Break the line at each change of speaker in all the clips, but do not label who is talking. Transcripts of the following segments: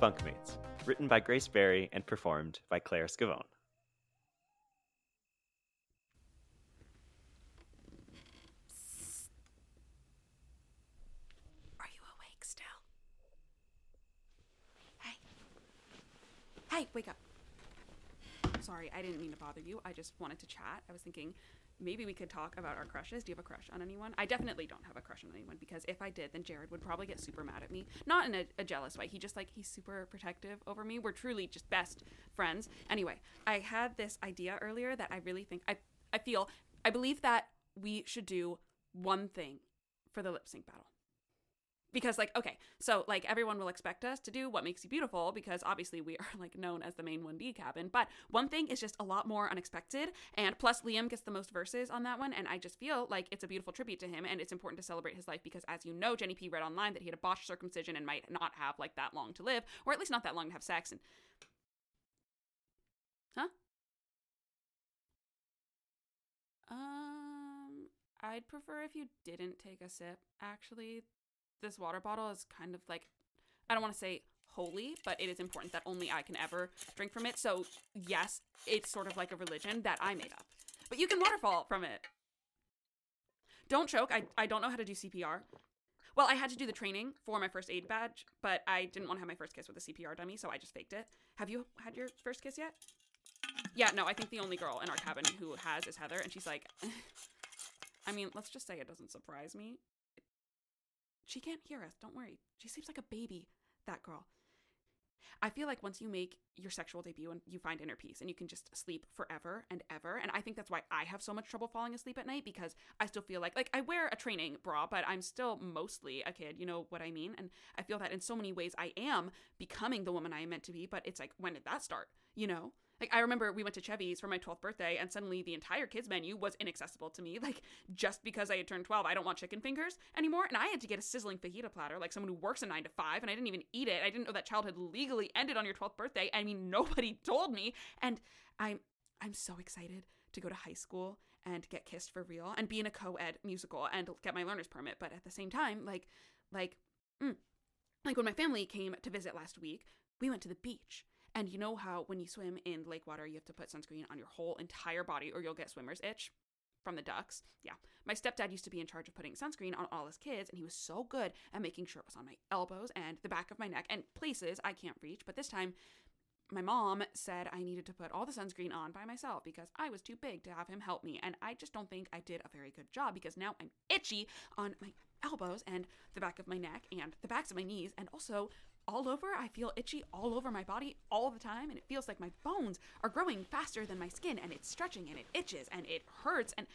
Bunkmates, written by Grace Barry and performed by Claire Scavone.
Are you awake still? Hey. Hey, wake up. Sorry, I didn't mean to bother you. I just wanted to chat. I was thinking maybe we could talk about our crushes. Do you have a crush on anyone? I definitely don't have a crush on anyone because if I did, then Jared would probably get super mad at me. Not in a, a jealous way. He just like he's super protective over me. We're truly just best friends. Anyway, I had this idea earlier that I really think I I feel I believe that we should do one thing for the lip sync battle because like okay so like everyone will expect us to do what makes you beautiful because obviously we are like known as the main 1d cabin but one thing is just a lot more unexpected and plus liam gets the most verses on that one and i just feel like it's a beautiful tribute to him and it's important to celebrate his life because as you know jenny p read online that he had a botched circumcision and might not have like that long to live or at least not that long to have sex and huh? Um i'd prefer if you didn't take a sip actually this water bottle is kind of like I don't want to say holy, but it is important that only I can ever drink from it. So, yes, it's sort of like a religion that I made up. But you can waterfall from it. Don't choke. I, I don't know how to do CPR. Well, I had to do the training for my first aid badge, but I didn't want to have my first kiss with a CPR dummy, so I just faked it. Have you had your first kiss yet? Yeah, no, I think the only girl in our cabin who has is Heather, and she's like, I mean, let's just say it doesn't surprise me. She can't hear us. Don't worry. She sleeps like a baby, that girl. I feel like once you make your sexual debut and you find inner peace and you can just sleep forever and ever. And I think that's why I have so much trouble falling asleep at night because I still feel like like I wear a training bra, but I'm still mostly a kid, you know what I mean? And I feel that in so many ways I am becoming the woman I am meant to be, but it's like when did that start? You know? Like I remember we went to Chevy's for my 12th birthday and suddenly the entire kids menu was inaccessible to me. Like just because I had turned 12, I don't want chicken fingers anymore and I had to get a sizzling fajita platter like someone who works a 9 to 5 and I didn't even eat it. I didn't know that childhood legally ended on your 12th birthday. I mean, nobody told me and I'm I'm so excited to go to high school and get kissed for real and be in a co-ed musical and get my learner's permit, but at the same time, like like mm, like when my family came to visit last week, we went to the beach and you know how when you swim in lake water, you have to put sunscreen on your whole entire body or you'll get swimmer's itch from the ducks. Yeah. My stepdad used to be in charge of putting sunscreen on all his kids, and he was so good at making sure it was on my elbows and the back of my neck and places I can't reach. But this time, my mom said I needed to put all the sunscreen on by myself because I was too big to have him help me. And I just don't think I did a very good job because now I'm itchy on my elbows and the back of my neck and the backs of my knees and also all over. I feel itchy all over my body all the time, and it feels like my bones are growing faster than my skin, and it's stretching and it itches and it hurts. And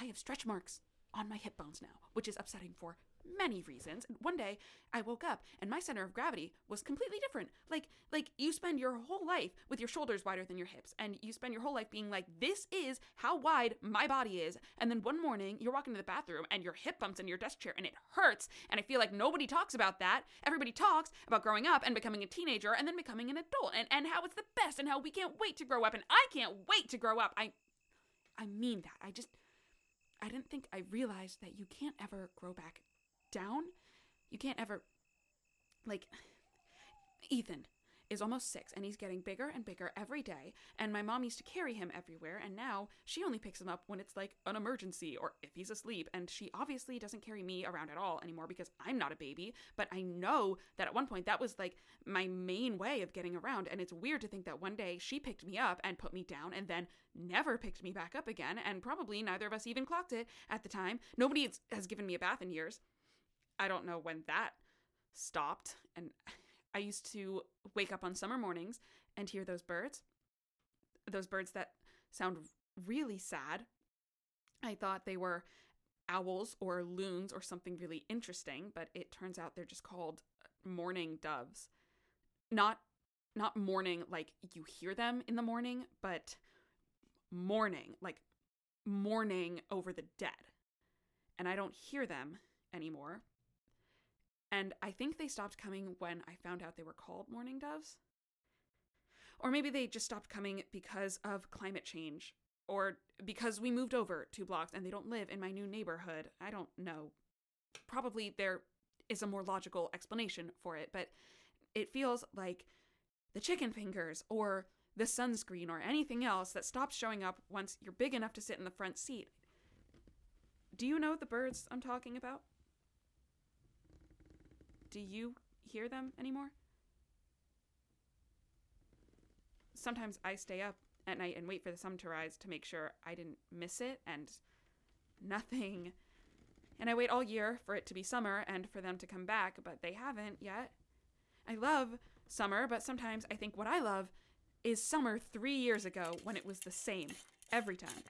I have stretch marks on my hip bones now, which is upsetting for many reasons. One day I woke up and my center of gravity was completely different. Like like you spend your whole life with your shoulders wider than your hips and you spend your whole life being like this is how wide my body is. And then one morning you're walking to the bathroom and your hip bumps in your desk chair and it hurts. And I feel like nobody talks about that. Everybody talks about growing up and becoming a teenager and then becoming an adult and and how it's the best and how we can't wait to grow up and I can't wait to grow up. I I mean that. I just I didn't think I realized that you can't ever grow back down. You can't ever like Ethan is almost six and he's getting bigger and bigger every day. And my mom used to carry him everywhere, and now she only picks him up when it's like an emergency or if he's asleep. And she obviously doesn't carry me around at all anymore because I'm not a baby. But I know that at one point that was like my main way of getting around. And it's weird to think that one day she picked me up and put me down and then never picked me back up again. And probably neither of us even clocked it at the time. Nobody has given me a bath in years. I don't know when that stopped. And I used to wake up on summer mornings and hear those birds, those birds that sound really sad. I thought they were owls or loons or something really interesting, but it turns out they're just called mourning doves. Not not mourning like you hear them in the morning, but mourning, like mourning over the dead. And I don't hear them anymore and I think they stopped coming when I found out they were called mourning doves. Or maybe they just stopped coming because of climate change, or because we moved over two blocks and they don't live in my new neighborhood. I don't know. Probably there is a more logical explanation for it, but it feels like the chicken fingers or the sunscreen or anything else that stops showing up once you're big enough to sit in the front seat. Do you know the birds I'm talking about? Do you hear them anymore? Sometimes I stay up at night and wait for the sun to rise to make sure I didn't miss it, and nothing. And I wait all year for it to be summer and for them to come back, but they haven't yet. I love summer, but sometimes I think what I love is summer three years ago when it was the same every time.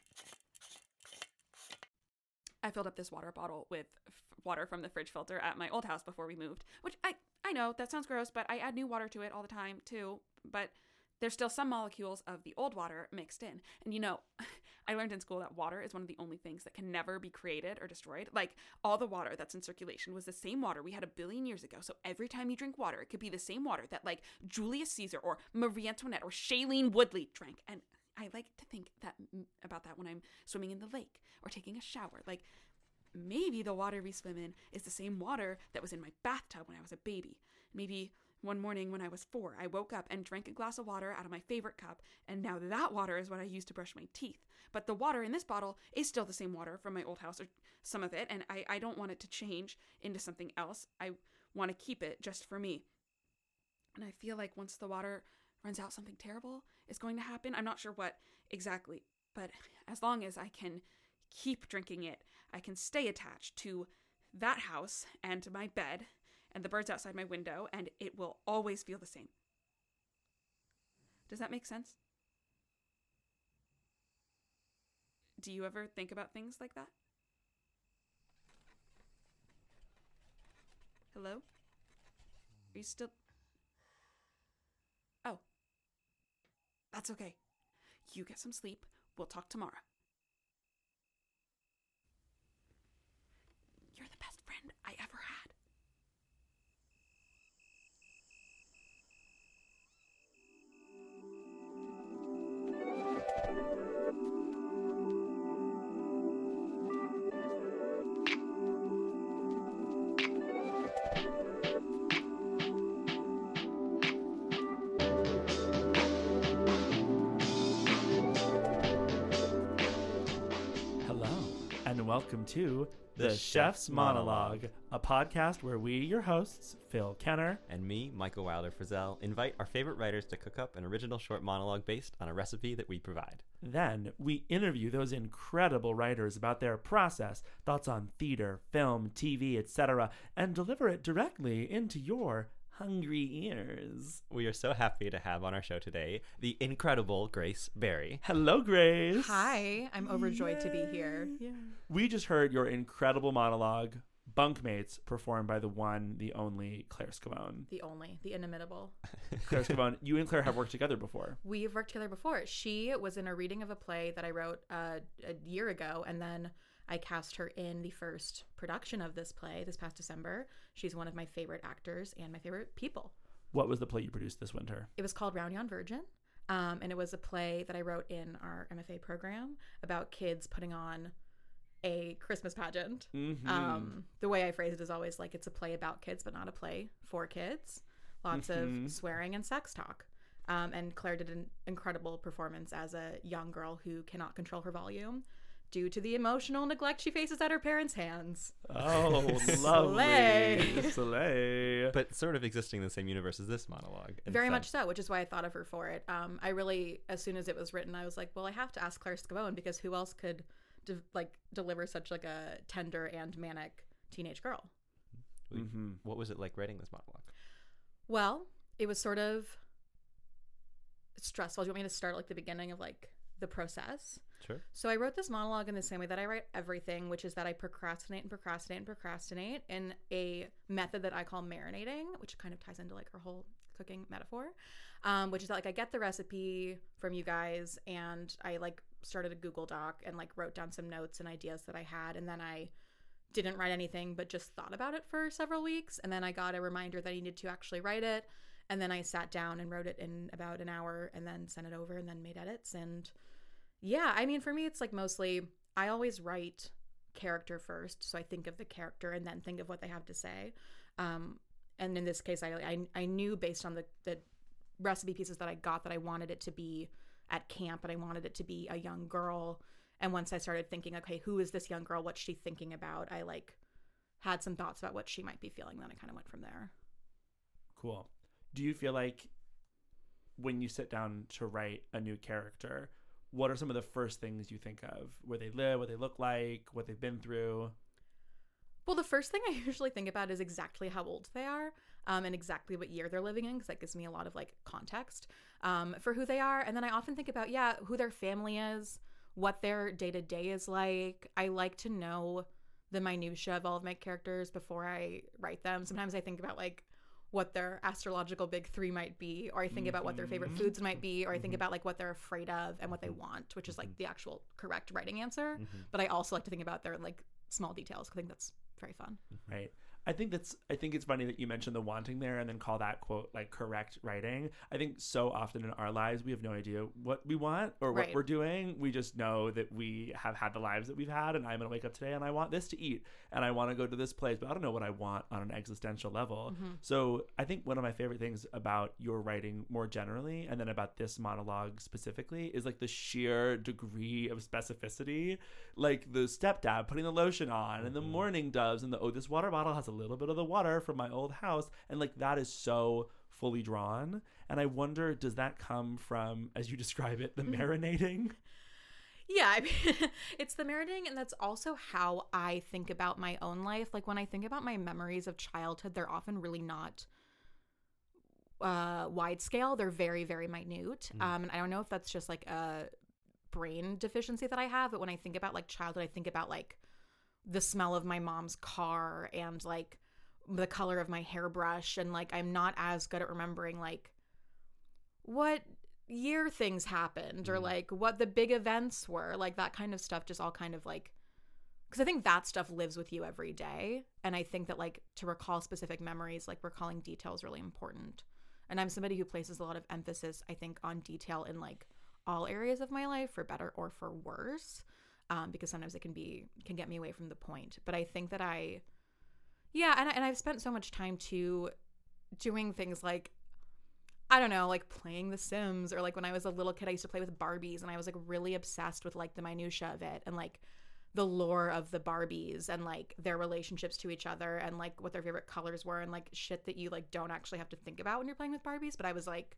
I filled up this water bottle with f- water from the fridge filter at my old house before we moved, which I I know that sounds gross, but I add new water to it all the time too. But there's still some molecules of the old water mixed in. And you know, I learned in school that water is one of the only things that can never be created or destroyed. Like all the water that's in circulation was the same water we had a billion years ago. So every time you drink water, it could be the same water that like Julius Caesar or Marie Antoinette or Shailene Woodley drank. And I like to think that about that when I'm swimming in the lake or taking a shower. Like maybe the water we swim in is the same water that was in my bathtub when I was a baby. Maybe one morning when I was four, I woke up and drank a glass of water out of my favorite cup, and now that water is what I use to brush my teeth. But the water in this bottle is still the same water from my old house, or some of it, and I, I don't want it to change into something else. I want to keep it just for me. And I feel like once the water runs out, something terrible is going to happen. I'm not sure what exactly, but as long as I can keep drinking it, I can stay attached to that house and my bed and the birds outside my window, and it will always feel the same. Does that make sense? Do you ever think about things like that? Hello? Are you still. That's okay. You get some sleep. We'll talk tomorrow. You're the best friend I ever had.
To
The
The,
Chef's Monologue.
Monologue, a podcast where we, your hosts, Phil Kenner,
And me, Michael Wilder Frizzell, invite our favorite writers to cook up an original short monologue based on a recipe that we provide.
then we interview those incredible writers about their process, thoughts on theater, film, TV, etc., and deliver it directly into your hungry ears.
We are so happy to have on our show today the incredible Grace Barry.
Hello, Grace.
Hi, I'm overjoyed to be here.
We just heard your incredible monologue, Bunkmates, performed by the one, the only Claire Scavone.
The only, the inimitable.
Claire Scavone, you and Claire have worked together before.
We've worked together before. She was in a reading of a play that I wrote uh, a year ago, and then I cast her in the first production of this play this past December. She's one of my favorite actors and my favorite people.
What was the play you produced this winter?
It was called Round Yon Virgin. Um, and it was a play that I wrote in our MFA program about kids putting on a Christmas pageant.
Mm-hmm.
Um, the way I phrase it is always like it's a play about kids, but not a play for kids. Lots
Mhm.
of swearing and sex talk. Um, and Claire did an incredible performance as a young girl who cannot control her volume due to the emotional neglect she faces at her parents' hands.
Oh, lovely.
Slay.
Slay.
But sort of existing in the same universe as this monologue.
Very much so, which is why I thought of her for it. Um, I really, as soon as it was written, I was like, well, I have to ask Claire Scavone because who else could, de- like, deliver such like a tender and manic teenage girl?
We-
Mhm.
What was it like writing this monologue?
Well, it was sort of stressful. Do you want me to start like the beginning of like the process?
Sure.
So I wrote this monologue in the same way that I write everything, which is that I procrastinate and procrastinate and procrastinate in a method that I call marinating, which kind of ties into like her whole cooking metaphor. Um, which is that like I get the recipe from you guys and I like started a Google Doc and like wrote down some notes and ideas that I had and then I didn't write anything but just thought about it for several weeks and then I got a reminder that I needed to actually write it and then I sat down and wrote it in about an hour and then sent it over and then made edits and yeah, I mean for me it's like mostly I always write character first, so I think of the character and then think of what they have to say. Um and in this case, I I, I knew based on the the recipe pieces that I got that I wanted it to be at camp, and I wanted it to be a young girl. And once I started thinking, okay, who is this young girl? What's she thinking about? I like had some thoughts about what she might be feeling. Then I kind of went from there.
Cool. Do you feel like when you sit down to write a new character, what are some of the first things you think of? Where they live, what they look like, what they've been through?
Well, the first thing I usually think about is exactly how old they are um, and exactly what year they're living in, because that gives me a lot of like context um, for who they are. And then I often think about, yeah, who their family is, what their day to day is like. I like to know the minutia of all of my characters before I write them. Sometimes I think about like what their astrological big three might be, or I think about what their favorite
Mhm.
foods might be, or I think
Mhm.
about like what they're afraid of and what they
Mhm.
want, which is like the actual correct writing answer. But I also like to think about their like small details. 'cause I think that's very fun.
Right. I think that's I think it's funny that you mentioned the wanting there and then call that quote like correct writing. I think so often in our lives we have no idea what we want or what
Right.
we're doing. We just know that we have had the lives that we've had and I'm going to wake up today and I want this to eat and I want to go to this place, but I don't know what I want on an existential level.
Mhm.
So, I think one of my favorite things about your writing more generally and then about this monologue specifically is like the sheer degree of specificity like the stepdad putting the lotion on and the
Mhm.
mourning doves and the oh this water bottle has a little bit of the water from my old house and like that is so fully drawn and i wonder does that come from as you describe it the
Mhm.
marinating
Yeah, I mean, it's the marinating, and that's also how I think about my own life. Like when I think about my memories of childhood, they're often really not uh, wide scale. They're very, very minute.
Mm.
Um, and I don't know if that's just like a brain deficiency that I have, but when I think about like childhood, I think about like the smell of my mom's car and like the color of my hairbrush, and like I'm not as good at remembering like what year things happened or
Mm.
like what the big events were like that kind of stuff just all kind of like because i think that stuff lives with you every day. And i think that like to recall specific memories like recalling details really important. And i'm somebody who places a lot of emphasis i think on detail in like all areas of my life for better or for worse um, because sometimes it can be can get me away from the point but i think that i yeah and, I, and i've spent so much time too doing things like I don't know, like playing The Sims or like when I was a little kid, I used to play with Barbies and I was like really obsessed with like the minutia of it and like the lore of the Barbies and like their relationships to each other and like what their favorite colors were and like shit that you like don't actually have to think about when you're playing with Barbies. But I was like,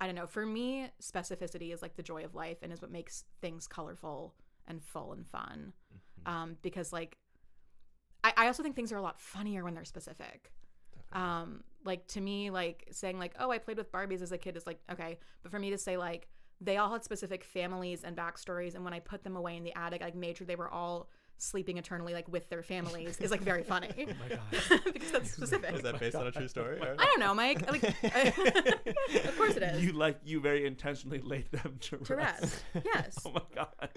I don't know. For me, specificity is like the joy of life and is what makes things colorful and full and fun.
Mhm.
Um, because like, I, I also think things are a lot funnier when they're specific
Definitely.
um like to me like saying like oh i played with barbies as a kid is like okay but for me to say like they all had specific families and backstories and when i put them away in the attic i like made sure they were all sleeping eternally like with their families is like very funny
oh my god.
Because that's specific.
Is that based on a true story? or-
i don't know mike. Like of course it is.
You like you very intentionally laid them to,
to rest. yes.
Oh my god.
I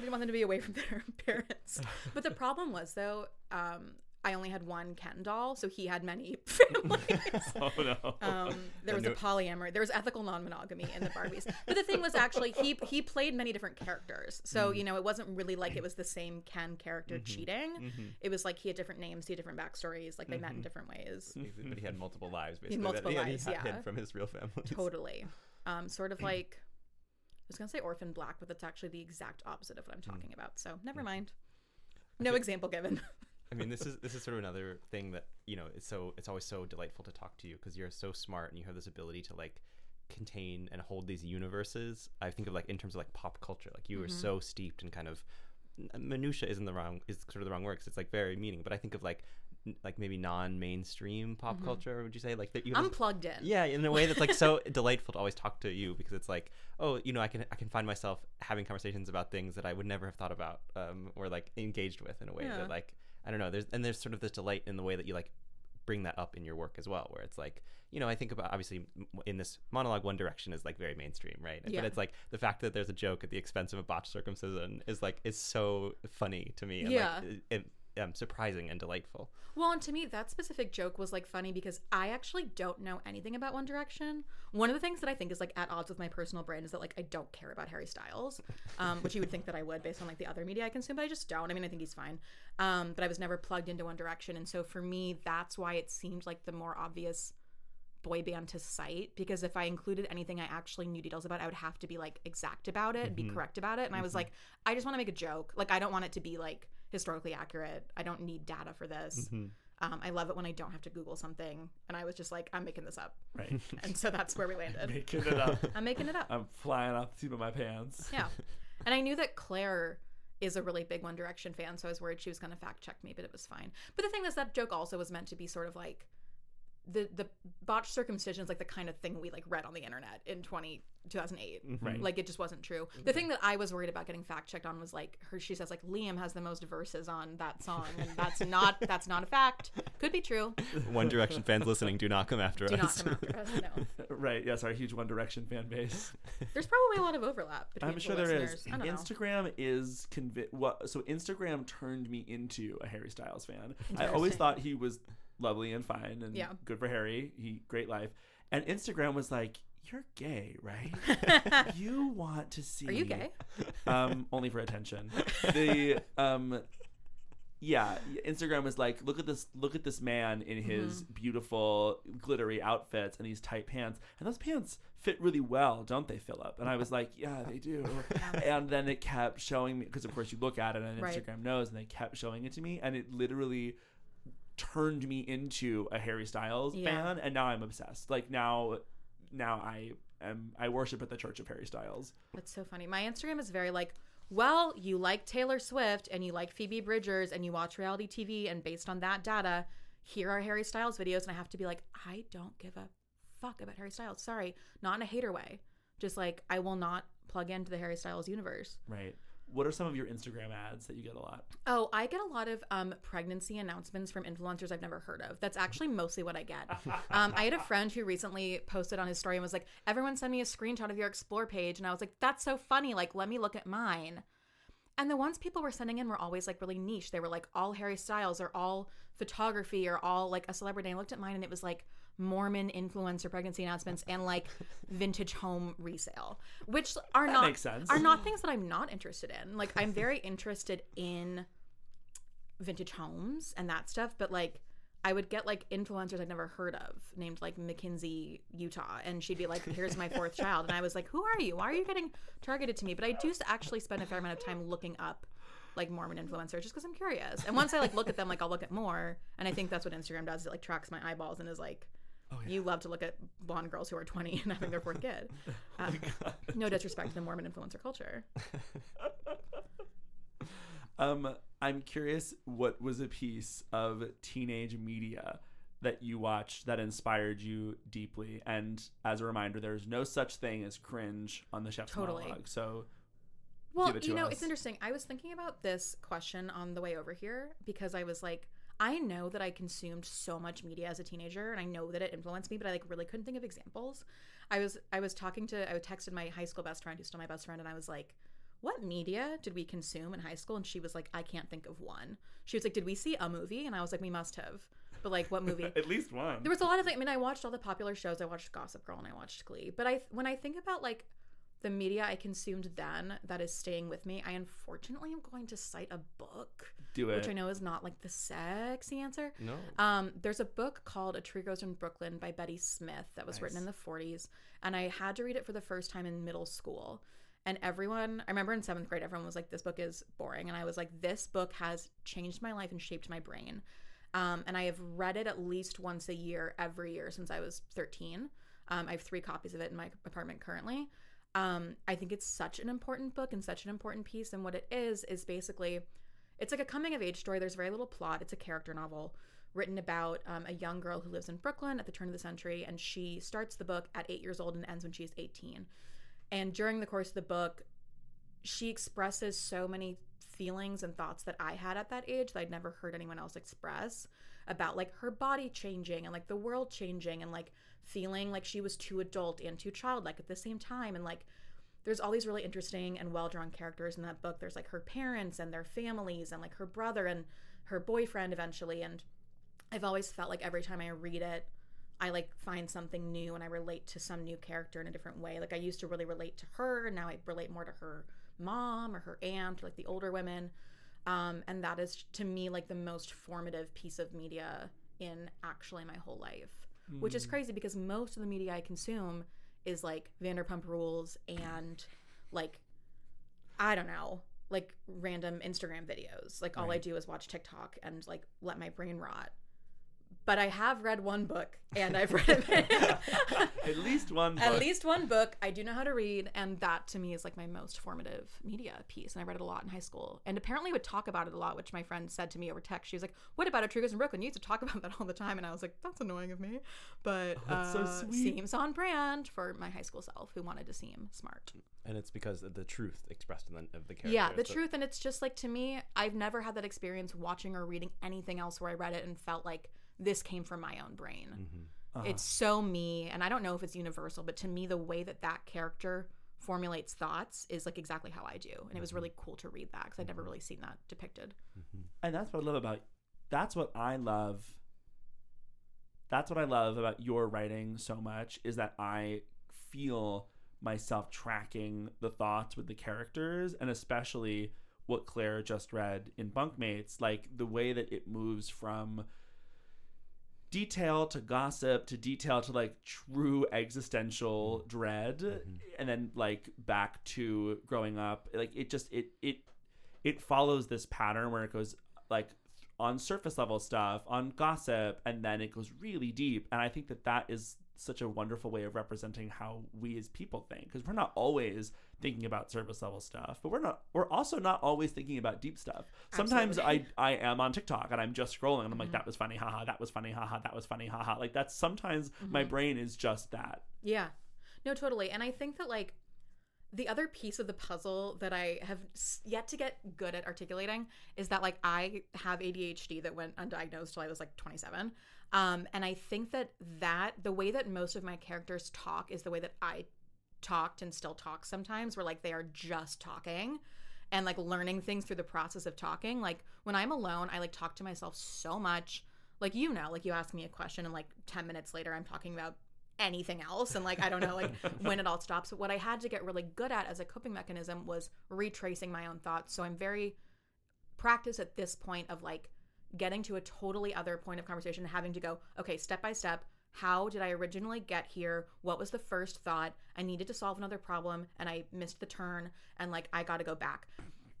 didn't want them to be away from their parents. But the problem was though, um, I only had one Ken doll, so he had many families.
oh no
Um, there was a polyamory. There was ethical non-monogamy in the Barbies. But the thing was actually he he played many different characters. So
Mm.
you know it wasn't really like it was the same Ken character
Mhm.
cheating.
Mhm.
It was like he had different names, he had different backstories. Like they met in
Mhm.
different ways.
But he had multiple lives,
had
basically.
multiple
that,
lives,
he
yeah.
from his real family.
Totally. Um, sort of like I was gonna say orphan black, but that's actually the exact opposite of what I'm talking about. So never
Mhm.
mind. No example given.
I mean, this is this is sort of another thing that you know. It's so it's always so delightful to talk to you because you're so smart and you have this ability to like contain and hold these universes. I think of like in terms of like pop culture, like you are
Mhm.
so steeped in kind of minutia isn't the wrong is sort of the wrong word 'cause it's like very meaning. But I think of like n- like maybe non-mainstream pop
Mhm.
culture. Would you say like that? You
I'm plugged in.
yeah, in a way that's like so delightful to always talk to you because it's like, oh, you know, I can I can find myself having conversations about things that I would never have thought about um, or like engaged with in a way
Yeah.
that like I don't know. There's and there's sort of this delight in the way that you like bring that up in your work as well, where it's like you know I think about obviously in this monologue, One Direction is like very mainstream, right?
Yeah.
But it's like the fact that there's a joke at the expense of a botched circumcision is like is so funny to me. And
Yeah.
Like, it, it- um, surprising and delightful.
Well, and to me, that specific joke was like funny because I actually don't know anything about One Direction. One of the things that I think is like at odds with my personal brand is that like I don't care about Harry Styles, um, which you would think that I would based on like the other media I consume, but I just don't. I mean, I think he's fine, um, but I was never plugged into One Direction, and so for me, that's why it seemed like the more obvious boy band to cite because if I included anything I actually knew details about, I would have to be like exact about it and be correct about it. And I was like, I just want to make a joke. Like, I don't want it to be like historically accurate. I don't need data for this. Um, I love it when I don't have to Google something. And I was just like, I'm making this up.
Right.
And so that's where we landed.
Making it up.
I'm making it up.
I'm flying off the seat of my pants.
Yeah. And I knew that Claire is a really big One Direction fan, so I was worried she was going to fact check me, but it was fine. But the thing is, that joke also was meant to be sort of like the the botched circumcision is like the kind of thing we like read on the internet in 20 2008 mm-hmm.
Right.
like it just wasn't true the mm-hmm. thing that i was worried about getting fact checked on was like her she says like liam has the most verses on that song and that's not that's not a fact could be true
One Direction fans listening, do not come after
do
us.
not come after us no
Right. Yes, our huge One Direction fan base.
there's probably a lot of overlap between
I'm
the
sure there is.
listeners. I don't know.
Instagram is convi- what so Instagram turned me into a Harry Styles fan. I always
Interesting.
thought he was lovely and fine and
Yeah.
good for Harry. He great life. And Instagram was like, "You're gay, right? you want to see
are you gay
um only for attention the um yeah instagram was like look at this look at this man in his
Mm-hmm.
beautiful glittery outfits and these tight pants and those pants fit really well don't they philip and i was like yeah they do and then it kept showing me because of course you look at it and
Right.
instagram knows and they kept showing it to me and it literally turned me into a harry styles
Yeah.
fan and now i'm obsessed like now now i am i worship at the church of harry styles
That's so funny. My Instagram is very like, well, you like Taylor Swift and you like Phoebe Bridgers and you watch reality TV, and based on that data, here are Harry Styles videos. And I have to be like, I don't give a fuck about Harry Styles. Sorry, not in a hater way. Just like, I will not plug into the Harry Styles universe.
Right. What are some of your Instagram ads that you get a lot?
Oh, I get a lot of um, pregnancy announcements from influencers I've never heard of. That's actually mostly what I get. Um, I had a friend who recently posted on his story and was like, "Everyone send me a screenshot of your explore page," and I was like, "That's so funny! Like, let me look at mine." And the ones people were sending in were always like really niche. They were like all Harry Styles or all photography or all like a celebrity. And I looked at mine and it was like Mormon influencer pregnancy announcements and like vintage home resale, which are
That
not are not things that I'm not interested in. Like I'm very interested in vintage homes and that stuff, but like I would get like influencers I'd never heard of named like Mackenzie Utah and she'd be like here's my fourth child and I was like who are you? Why are you getting targeted to me? But I do actually spend a fair amount of time looking up like Mormon influencers just because I'm curious. And once I like look at them like I'll look at more and I think that's what Instagram does. It like tracks my eyeballs and is like you love to look at blonde girls who are 20 and having their fourth kid. Um, no disrespect to the Mormon influencer culture.
Um, I'm curious what was a piece of teenage media that you watched that inspired you deeply? And as a reminder, there's no such thing as cringe on the chef's
Totally.
monologue. So
Well, you know,
us.
it's interesting. I was thinking about this question on the way over here because I was like, I know that I consumed so much media as a teenager and I know that it influenced me, but I like really couldn't think of examples. I was I was talking to I texted my high school best friend who's still my best friend and I was like, "What media did we consume in high school?" And she was like, "I can't think of one." She was like, "Did we see a movie?" And I was like, "We must have." But like, what movie?
at least one.
There was a lot of. I mean, I watched all the popular shows. I watched Gossip Girl and I watched Glee. But I, when I think about like the media I consumed then that is staying with me, I unfortunately am going to cite a book,
Do it.
which I know is not like the sexy answer.
No.
Um, there's a book called A Tree Grows in Brooklyn by Betty Smith that was written in the 40s, and I had to read it for the first time in middle school. And everyone, I remember in seventh grade, everyone was like, "This book is boring," and I was like, "This book has changed my life and shaped my brain." Um, and I have read it at least once a year, every year since I was 13. Um, I have three copies of it in my apartment currently. Um, I think it's such an important book and such an important piece. And what it is is basically, it's like a coming of age story. There's very little plot. It's a character novel written about um, a young girl who lives in Brooklyn at the turn of the century, and she starts the book at eight years old and ends when she's 18. And during the course of the book, she expresses so many feelings and thoughts that I had at that age that I'd never heard anyone else express about like her body changing and like the world changing and like feeling like she was too adult and too childlike at the same time and like there's all these really interesting and well-drawn characters in that book. There's like her parents and their families and like her brother and her boyfriend eventually and I've always felt like every time I read it, I like find something new and I relate to some new character in a different way. Like I used to really relate to her, and now I relate more to her mom or her aunt, or like the older women. Um, and that is to me like the most formative piece of media in actually my whole life, which is crazy because most of the media I consume is like Vanderpump Rules and like I don't know, like random Instagram videos. Like all I do is watch TikTok and like let my brain rot. But I have read one book and I've read
At least one.
at least one book. I do know how to read, and that to me is like my most formative media piece. And I read it a lot in high school, and apparently would talk about it a lot, which my friend said to me over text. She was like, "What about a Atrigas in Brooklyn? You used to talk about that all the time." And I was like, "That's annoying of me," but
Oh, that's so
uh,
sweet.
seems on brand for my high school self who wanted to seem smart.
and it's because of the truth expressed in the, of the characters.
Yeah, the
that-
truth, and it's just like to me, I've never had that experience watching or reading anything else where I read it and felt like this came from my own brain.
Mhm.
Uh-huh.
It's so me, and I don't know if it's universal, but to me, the way that that character formulates thoughts is like exactly how I do, and it was really cool to read that because I'd never really seen that depicted.
Mhm.
and that's what I love about. That's what I love. That's what I love about your writing so much is that I feel myself tracking the thoughts with the characters, and especially what Claire just read in Bunkmates, like the way that it moves from detail to gossip to detail to like true existential dread
Mhm.
and then like back to growing up like it just it it it follows this pattern where it goes like on surface level stuff on gossip and then it goes really deep and i think that that is such a wonderful way of representing how we as people think because we're not always thinking about surface level stuff but we're not we're also not always thinking about deep stuff sometimes
Absolutely.
i i am on tiktok and i'm just scrolling and i'm like
Mhm.
that was funny haha that was funny haha that was funny haha like that's sometimes my
Mhm.
brain is just that
Yeah, no, totally. And I think that like the other piece of the puzzle that I have yet to get good at articulating is that like I have ADHD that went undiagnosed till I was like 27. Um, and I think that that the way that most of my characters talk is the way that I talked and still talk sometimes, where like they are just talking and like learning things through the process of talking. Like when I'm alone, I like talk to myself so much. Like you know, like you ask me a question and like 10 minutes later I'm talking about anything else and like I don't know like when it all stops. But what I had to get really good at as a coping mechanism was retracing my own thoughts. So I'm very practiced at this point of like getting to a totally other point of conversation and having to go, okay, step by step, how did I originally get here? What was the first thought? I needed to solve another problem and I missed the turn and like I got to go back.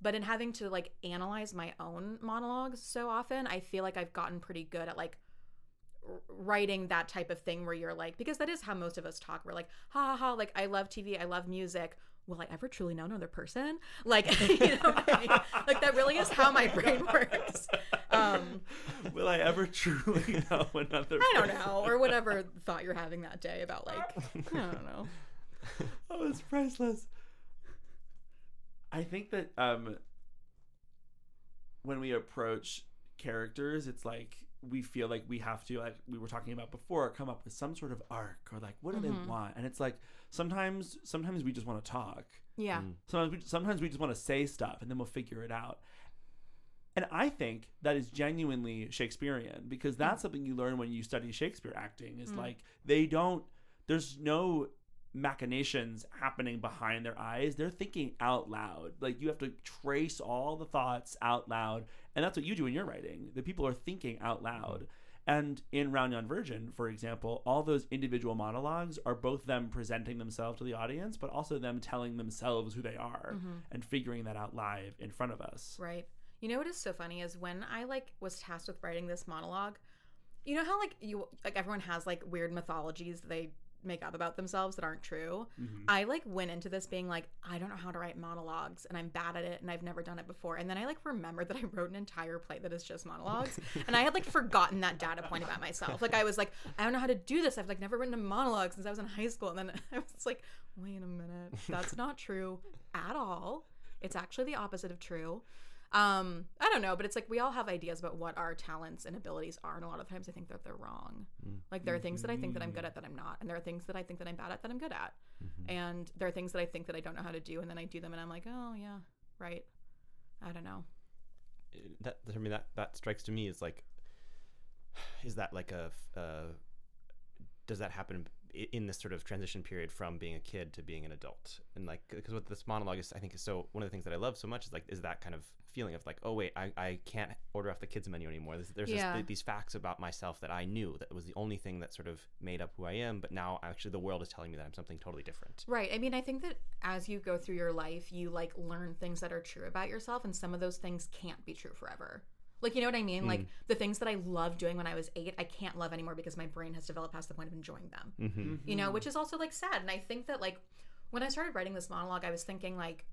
But in having to like analyze my own monologues so often, I feel like I've gotten pretty good at like writing that type of thing where you're like because that is how most of us talk we're like ha ha ha like i love tv i love music will i ever truly know another person like you know I mean? like that really is how my brain works um
will i ever truly know another
i don't
person?
know or whatever thought you're having that day about like i don't know
oh, it's priceless. I think that um, when we approach characters, it's like we feel like we have to, like we were talking about before, come up with some sort of arc or like what do
Mhm.
they want? And it's like sometimes, sometimes we just want to talk.
yeah
Mm.
Sometimes we, sometimes we just want to say stuff and then we'll figure it out. And I think that is genuinely Shakespearean because that's something you learn when you study Shakespeare acting is
Mm.
like they don't there's no machinations happening behind their eyes. They're thinking out loud. Like you have to trace all the thoughts out loud. And that's what you do in your writing. The people are thinking out loud. And in Round Yon Virgin, for example, all those individual monologues are both them presenting themselves to the audience, but also them telling themselves who they are
Mhm.
and figuring that out live in front of us.
Right. You know what is so funny is when I like was tasked with writing this monologue, you know how like you like everyone has like weird mythologies they make up about themselves that aren't true.
Mhm.
I like went into this being like, I don't know how to write monologues and I'm bad at it and I've never done it before. And then I like remembered that I wrote an entire play that is just monologues. and I had like forgotten that data point about myself. Like I was like, I don't know how to do this. I've like never written a monologue since I was in high school. And then I was like, wait a minute. That's not true at all. It's actually the opposite of true. Um, I don't know, but it's like we all have ideas about what our talents and abilities are, and a lot of times I think that they're wrong.
Mm.
Like there are things that I think that I'm good at that I'm not, and there are things that I think that I'm bad at that I'm good at,
Mhm.
and there are things that I think that I don't know how to do, and then I do them, and I'm like, oh yeah, right. I don't know.
that I mean that that strikes to me as like is that like a uh, does that happen in this sort of transition period from being a kid to being an adult and like because what this monologue is I think is so one of the things that I love so much is like is that kind of feeling of like oh wait I, I can't order off the kids menu anymore there's, there's
Yeah.
just these facts about myself that I knew that was the only thing that sort of made up who I am but now actually the world is telling me that I'm something totally different
Right. I mean, I think that as you go through your life, you like learn things that are true about yourself, and some of those things can't be true forever. Like, you know what I mean? Like, the things that I loved doing when I was eight, I can't love anymore because my brain has developed past the point of enjoying them.
mm-hmm.
you know, which is also like sad. And I think that like when I started writing this monologue, I was thinking like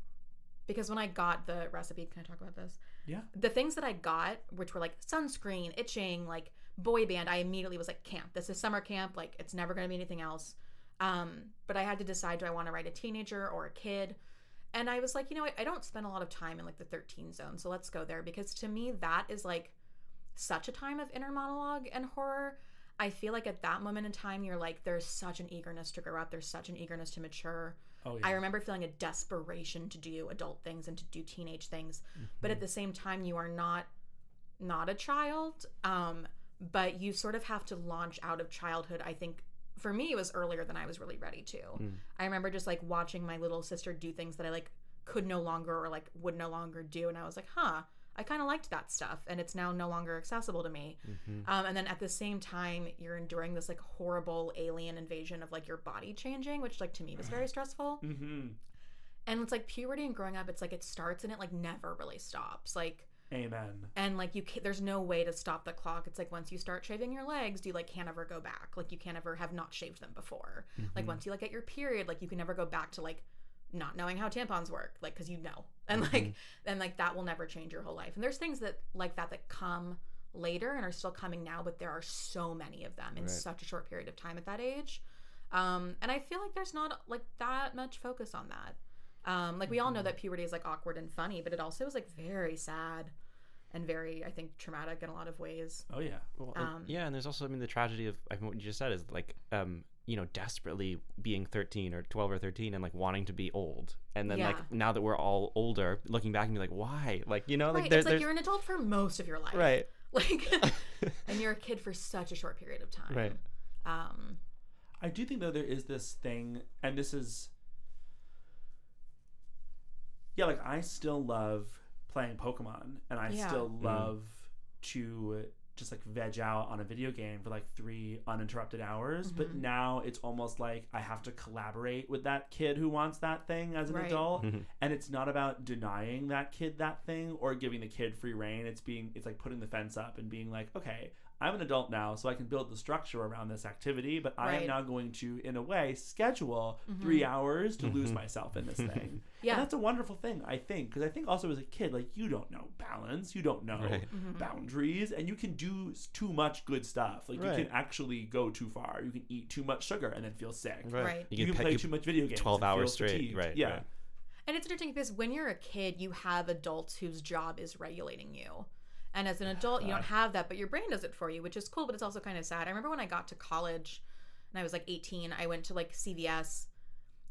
because when I got the recipe, can I talk about this?
Yeah.
The things that I got, which were like sunscreen, itching, like boy band, I immediately was like, camp. This is summer camp. Like it's never gonna be anything else. Um, but I had to decide do I want to write a teenager or a kid? And I was like, you know what? I don't spend a lot of time in like the 13 zone, so let's go there because to me that is like such a time of inner monologue and horror. I feel like at that moment in time, you're like, there's such an eagerness to grow up. There's such an eagerness to mature.
Oh yeah.
I remember feeling a desperation to do adult things and to do teenage things, but
Mm-hmm.
at the same time, you are not not a child. Um, but you sort of have to launch out of childhood. I think for me, it was earlier than I was really ready to.
Mm.
I remember just like watching my little sister do things that I like could no longer or like would no longer do, and I was like, huh. I kind of liked that stuff, and it's now no longer accessible to me.
Mm-hmm.
Um, and then at the same time, you're enduring this like horrible alien invasion of like your body changing, which like to me was very stressful.
Mm-hmm.
And it's like puberty and growing up, it's like it starts and it like never really stops. Like,
Amen.
and like you, there's no way to stop the clock. It's like once you start shaving your legs, you like can't ever go back. Like you can't ever have not shaved them before. Like once you like get your period, like you can never go back to like not knowing how tampons work, like because you know, and like and like that will never change your whole life. And there's things that like that that come later and are still coming now, but there are so many of them in
Right.
such a short period of time at that age. Um, and I feel like there's not like that much focus on that. Um, like we all know that puberty is like awkward and funny, but it also is like very sad and very, I think, traumatic in a lot of ways.
Oh yeah.
Well,
Um,
yeah, and there's also I mean the tragedy of I mean, what you just said is like um you know desperately being 13 or 12 or 13 and like wanting to be old and then
Yeah.
like now that we're all older looking back and be like why like you know like
right?
there-
it's like
there's
you're an adult for most of your life,
right
Like, and you're a kid for such a short period of time,
right
Um,
I do think though there is this thing, and this is, yeah, like I still love playing Pokemon, and I
Yeah.
still
Mm.
love to just like veg out on a video game for like three uninterrupted hours. But
Mhm.
now it's almost like I have to collaborate with that kid who wants that thing as an
Right.
adult,
Mhm.
and it's not about denying that kid that thing or giving the kid free reign. It's being it's like putting the fence up and being like, okay, I'm an adult now, so I can build the structure around this activity, but I am
Right.
now going to, in a way, schedule
Mhm.
three hours to lose
Mhm.
myself in this thing.
yeah,
And that's a wonderful thing, I think, because I think also as a kid, like you don't know balance, you don't know
Right.
Mhm.
boundaries, and you can do s- too much good stuff. Like you
Right.
can actually go too far. You can eat too much sugar and then feel sick.
Right.
You, can
pe-
play
you-
too much video games.
12
and feel
hours straight
fatigued.
right
Yeah.
right.
And it's interesting because when you're a kid, you have adults whose job is regulating you. And as an adult, you don't have that, but your brain does it for you, which is cool, but it's also kind of sad. I remember when I got to college and I was like 18, I went to like CVS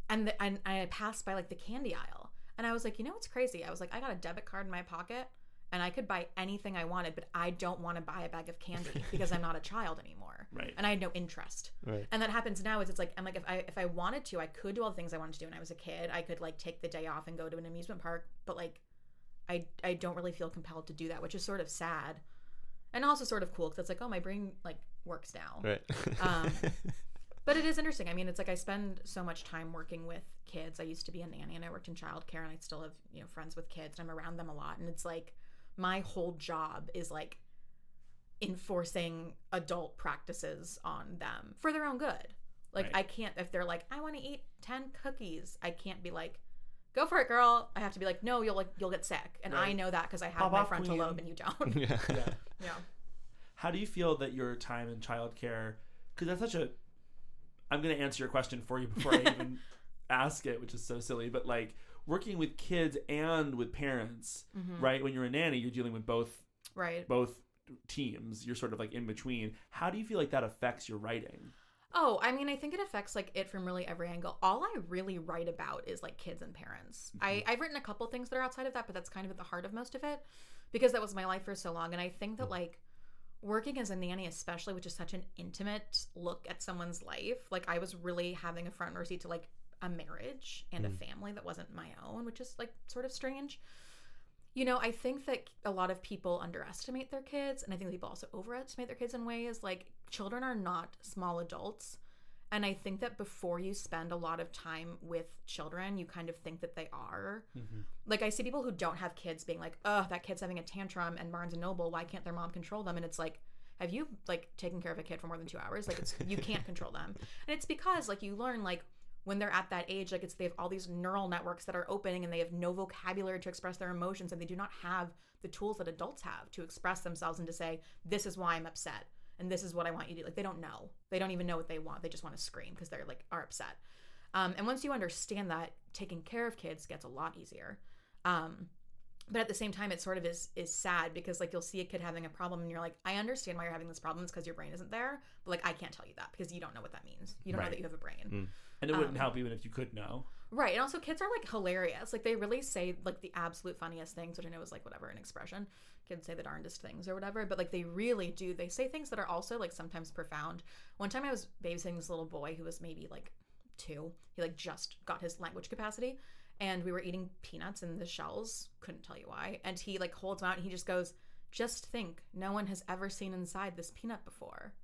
and, the, and I passed by like the candy aisle. And I was like, you know what's crazy? I was like, I got a debit card in my pocket and I could buy anything I wanted, but I don't want to buy a bag of candy because I'm not a child anymore.
Right.
And I had no interest
right
and that happens now is it's like i'm like if i if i wanted to i could do all the things i wanted to do when i was a kid i could like take the day off and go to an amusement park but like i i don't really feel compelled to do that which is sort of sad. And also sort of cool because it's like oh my brain like works now.
Right.
Um, but it is interesting. I mean it's like i spend so much time working with kids. I used to be a nanny and i worked in childcare and i still have you know friends with kids and i'm around them a lot. And it's like my whole job is like enforcing adult practices on them for their own good. Like
Right.
i can't if they're like i want to eat 10 cookies i can't be like go for it girl i have to be like no you'll like you'll get sick and i know that because i have
Pop
my frontal
queen.
lobe and you don't
yeah
yeah.
yeah
How do you feel that your time in childcare? Because that's such a. I'm going to answer your question for you before I even ask it, which is so silly. But like, working with kids and with parents,
Mhm.
right? When you're a nanny, you're dealing with both
Right.
both teams. You're sort of like in between. How do you feel like that affects your writing?
Oh, I mean, I think it affects like it from really every angle. All I really write about is like kids and parents. I, mm-hmm. I've written a couple things that are outside of that, but that's kind of at the heart of most of it because that was my life for so long. And I think that mm. like working as a nanny, especially, which is such an intimate look at someone's life, like I was really having a front row seat to like a marriage and a mm. family that wasn't my own, which is like sort of strange. You know, I think that a lot of people underestimate their kids, and I think people also overestimate their kids in ways. Like, children are not small adults. And I think that before you spend a lot of time with children, you kind of think that they are. Mm-hmm. Like, I see people who don't have kids being like, oh, that kid's having a tantrum and Barnes and Noble, why can't their mom control them? And it's like, have you like taken care of a kid for more than two hours? Like, it's you can't control them. And it's because like you learn like when they're at that age, like it's they have all these neural networks that are opening and they have no vocabulary to express their emotions and they do not have the tools that adults have to express themselves and to say, this is why I'm upset and this is what I want you to do. Like they don't know. They don't even know what they want. They just want to scream because they're like are upset. Um, and once you understand that, taking care of kids gets a lot easier. Um, but at the same time, it sort of is is sad because like you'll see a kid having a problem and you're like, I understand why you're having this problem. It's because your brain isn't there. But like I can't tell you that because you don't know what that means. You don't know that you have a brain.
And it wouldn't
Um,
help even if you could know.
Right. And also kids are like hilarious. Like they really say like the absolute funniest things, which I know is like whatever an expression. Kids say the darndest things or whatever, but like they really do. They say things that are also like sometimes profound. One time I was babysitting this little boy who was maybe like two. He like just got his language capacity. And we were eating peanuts in the shells. Couldn't tell you why. And he like holds them out and he just goes, Just think, no one has ever seen inside this peanut before.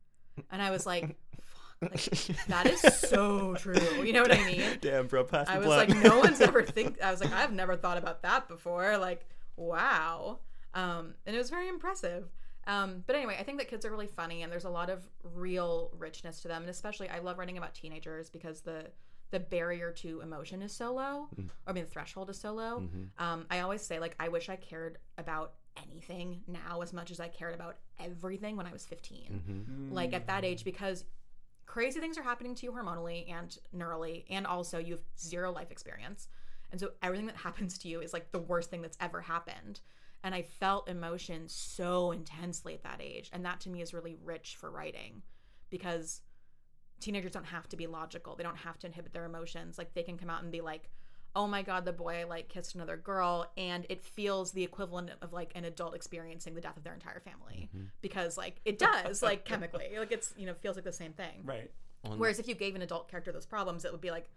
And I was like, like, that is so true. You know what I mean?
Damn, bro, pass the
I was
blunt.
like, no one's ever think. I was like, I've never thought about that before. Like, wow. Um, and it was very impressive. Um, but anyway, I think that kids are really funny, and there's a lot of real richness to them, and especially I love writing about teenagers because the the barrier to emotion is so low, or I mean, the threshold is so low. Um, I always say like, I wish I cared about anything now as much as I cared about everything when I was 15 like at that age because crazy things are happening to you hormonally and neurally and also you have zero life experience. And so everything that happens to you is like the worst thing that's ever happened. And i felt emotion so intensely at that age. And that to me is really rich for writing because teenagers don't have to be logical. They don't have to inhibit their emotions. Like they can come out and be like oh my god the boy i like kissed another girl and it feels the equivalent of like an adult experiencing the death of their entire family because like it does like chemically like it's you know feels like the same thing
Right.
whereas if you gave an adult character those problems it would be like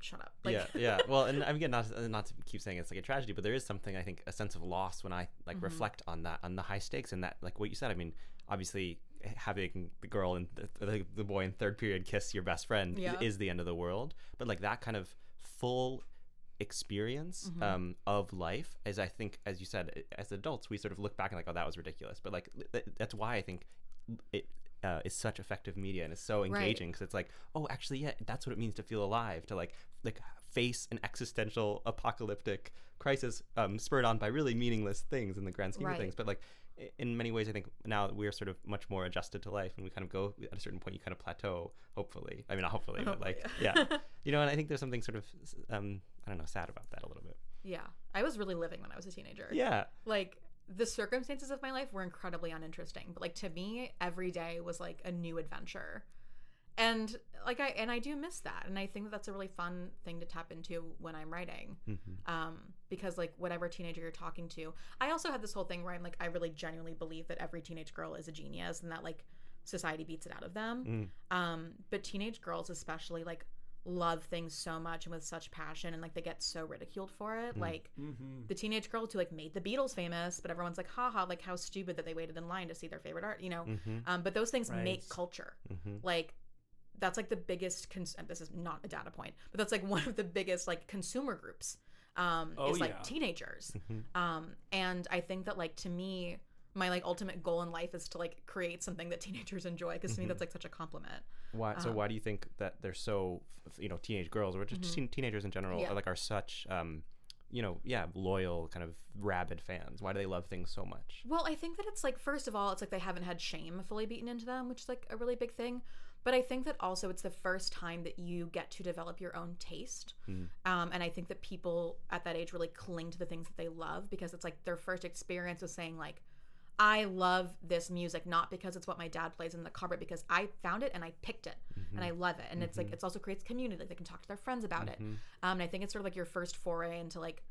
shut up like
yeah, yeah. Well, and I'm again not not to keep saying it's like a tragedy, but there is something I think a sense of loss when I like
Mm-hmm.
reflect on that on the high stakes and that like what you said. I mean, obviously having the girl and the, the, the boy in third period kiss your best friend
Yeah.
is the end of the world, but like that kind of full experience
Mm-hmm.
um, of life as I think as you said as adults we sort of look back and like oh that was ridiculous but like th- that's why I think it uh, is such effective media and it's so engaging because it's like oh actually yeah that's what it means to feel alive to like like face an existential apocalyptic crisis um, spurred on by really meaningless things in the grand scheme
Right.
of things but like in many ways I think now that we're sort of much more adjusted to life and we kind of go at a certain point you kind of plateau hopefully. I mean not hopefully but like
yeah.
you know and I think there's something sort of um, I don't know sad about that a little bit.
Yeah. I was really living when i was a teenager.
Yeah.
Like the circumstances of my life were incredibly uninteresting but like to me every day was like a new adventure and like i and i do miss that and i think that that's a really fun thing to tap into when i'm writing um because like whatever teenager you're talking to i also had this whole thing where i'm like i really genuinely believe that every teenage girl is a genius and that like society beats it out of them um but teenage girls especially like love things so much and with such passion and like they get so ridiculed for it like
Mm-hmm.
the teenage girl who like made the Beatles famous, but everyone's like, haha, like how stupid that they waited in line to see their favorite art, you know. Um, but those things
Right.
make culture. Like that's like the biggest. Cons- this is not a data point, but that's like one of the biggest like consumer groups. Um,
Oh,
is like
yeah.
teenagers. Um, and I think that like to me, my like ultimate goal in life is to like create something that teenagers enjoy because to me that's like such a compliment.
Why?
Uh-huh.
So why do you think that they're so, you know, teenage girls or just teen- teenagers in general,
Mm-hmm. Yeah.
are, like are such, um, you know, yeah, loyal, kind of rabid fans? Why do they love things so much?
Well, I think that it's like first of all, it's like they haven't had shame fully beaten into them, which is like a really big thing. But I think that also it's the first time that you get to develop your own taste.
Mm.
Um, and I think that people at that age really cling to the things that they love because it's like their first experience of saying, like, I love this music, not because it's what my dad plays in the car, but because I found it and I picked it and I love it. And it's like, it's also creates community. Like they can talk to their friends about it. Um, and I think it's sort of like your first foray into like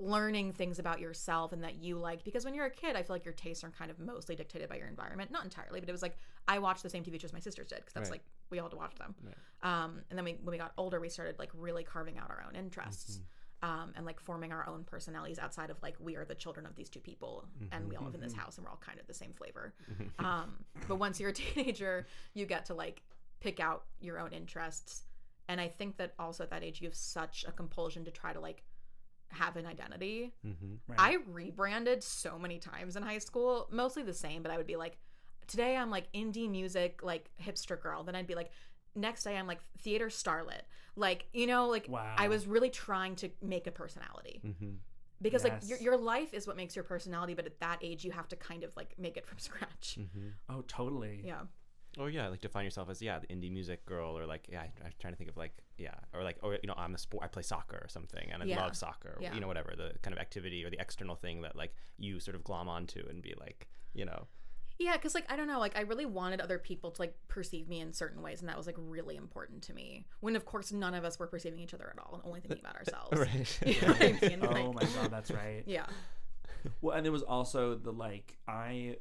learning things about yourself and that you like because when you're a kid i feel like your tastes are kind of mostly dictated by your environment. Not entirely but it was like i watched the same tv shows my sisters did because that's
Right.
like we all had to watch them.
Right.
um, and then we, when we got older we started like really carving out our own interests um, and like forming our own personalities outside of like we are the children of these two people and we all live in this house and we're all kind of the same flavor. Um, but once you're a teenager you get to like pick out your own interests and i think that also at that age you have such a compulsion to try to like have an identity
Mm-hmm.
Right.
I rebranded so many times in high school, mostly the same, but I would be like, today I'm like indie music, like hipster girl. Then I'd be like, next day I'm like theater starlet. Like, you know, like
Wow.
I was really trying to make a personality
Mm-hmm.
because like your, your life is what makes your personality, but at that age you have to kind of like make it from scratch.
Mm-hmm.
oh, totally.
Yeah.
Oh yeah, like define yourself as yeah, the indie music girl, or like yeah, I- I'm trying to think of like yeah, or like or you know I'm a sport, I play soccer or something, and I
Yeah.
love soccer,
Yeah.
you know whatever the kind of activity or the external thing that like you sort of glom onto and be like you know
Yeah, because like I don't know, like I really wanted other people to like perceive me in certain ways, and that was like really important to me. When of course none of us were perceiving each other at all, and only thinking about ourselves. You know I mean?
Oh
Like,
my god, that's right.
Yeah.
Well, and there was also the like I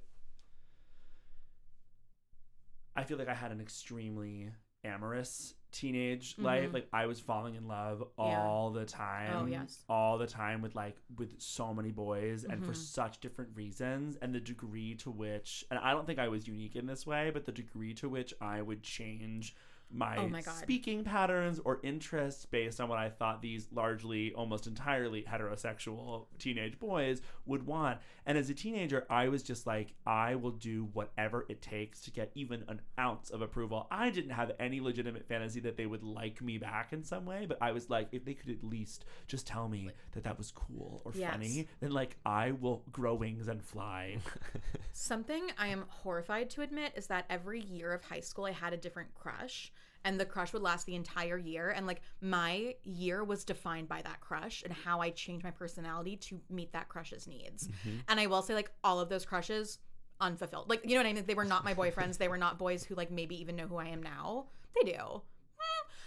I feel like I had an extremely amorous teenage life.
Mhm.
Like I was falling in love
Yeah.
all the time.
Oh, yes.
All the time with like with so many boys and for
Mhm.
such different reasons and the degree to which and I don't think I was unique in this way, but the degree to which I would change my,
Oh my
speaking patterns or interests based on what I thought these largely, almost entirely heterosexual teenage boys would want. And as a teenager, I was just like, I will do whatever it takes to get even an ounce of approval. I didn't have any legitimate fantasy that they would like me back in some way, but I was like, if they could at least just tell me that that was cool or
Yes.
funny, then like I will grow wings and fly.
Something I am horrified to admit is that every year of high school I had a different crush and the crush would last the entire year and like my year was defined by that crush and how I changed my personality to meet that crush's needs. And I will say like all of those crushes unfulfilled. Like you know what I mean? They were not my boyfriends. they were not boys who like maybe even know who I am now. They do. Mm.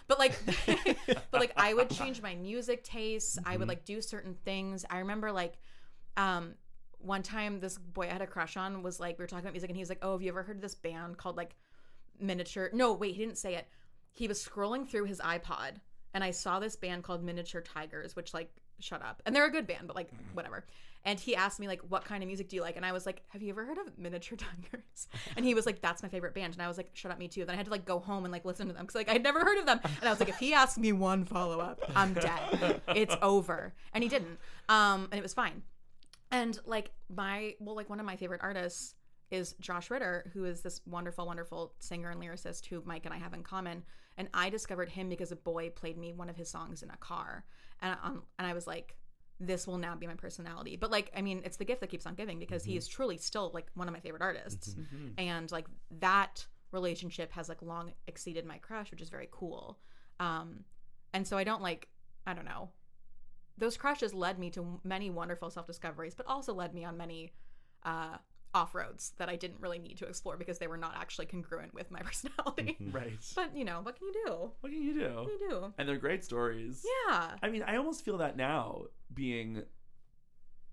But like but like I would change my music tastes. I would like do certain things. I remember like um one time this boy I had a crush on was like we were talking about music and he was like, "Oh, have you ever heard of this band called like Miniature?" No, wait, he didn't say it. He was scrolling through his iPod and I saw this band called Miniature Tigers, which like shut up. And they're a good band, but like whatever. And he asked me like, "What kind of music do you like?" And I was like, "Have you ever heard of Miniature Tigers?" And he was like, "That's my favorite band." And I was like, "Shut up, me too." Then I had to like go home and like listen to them because like I'd never heard of them. And I was like, "If he asks me one follow up, I'm dead. It's over." And he didn't. Um, and it was fine. And like my well, like one of my favorite artists is Josh Ritter, who is this wonderful, wonderful singer and lyricist who Mike and I have in common. And I discovered him because a boy played me one of his songs in a car, and um, and I was like, this will now be my personality. But like, I mean, it's the gift that keeps on giving because he is truly still like one of my favorite artists, and like that relationship has like long exceeded my crush, which is very cool. Um, and so I don't like, I don't know. Those crushes led me to many wonderful self discoveries, but also led me on many uh, off roads that I didn't really need to explore because they were not actually congruent with my personality.
right.
But you know, what can you do?
What can you do?
What can you do?
And they're great stories.
Yeah.
I mean, I almost feel that now, being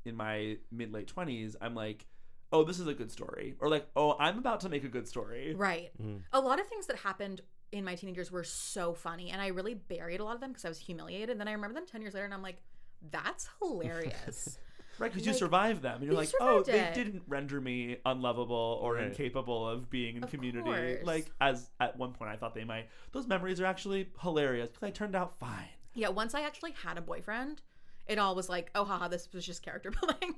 in my mid late twenties. I'm like, oh, this is a good story, or like, oh, I'm about to make a good story.
Right.
Mhm.
A lot of things that happened in my teenage years were so funny, and I really buried a lot of them because I was humiliated. And then I remember them 10 years later, and I'm like, that's hilarious.
Right, because you
Like,
survived them, and you're
you
like, oh,
survived
they didn't render me unlovable or
Right.
incapable of being in
Of
community.
course.
Like, as at one point I thought they might. Those memories are actually hilarious because I turned out fine.
yeah, once I actually had a boyfriend, it all was like, oh, haha, this was just character building.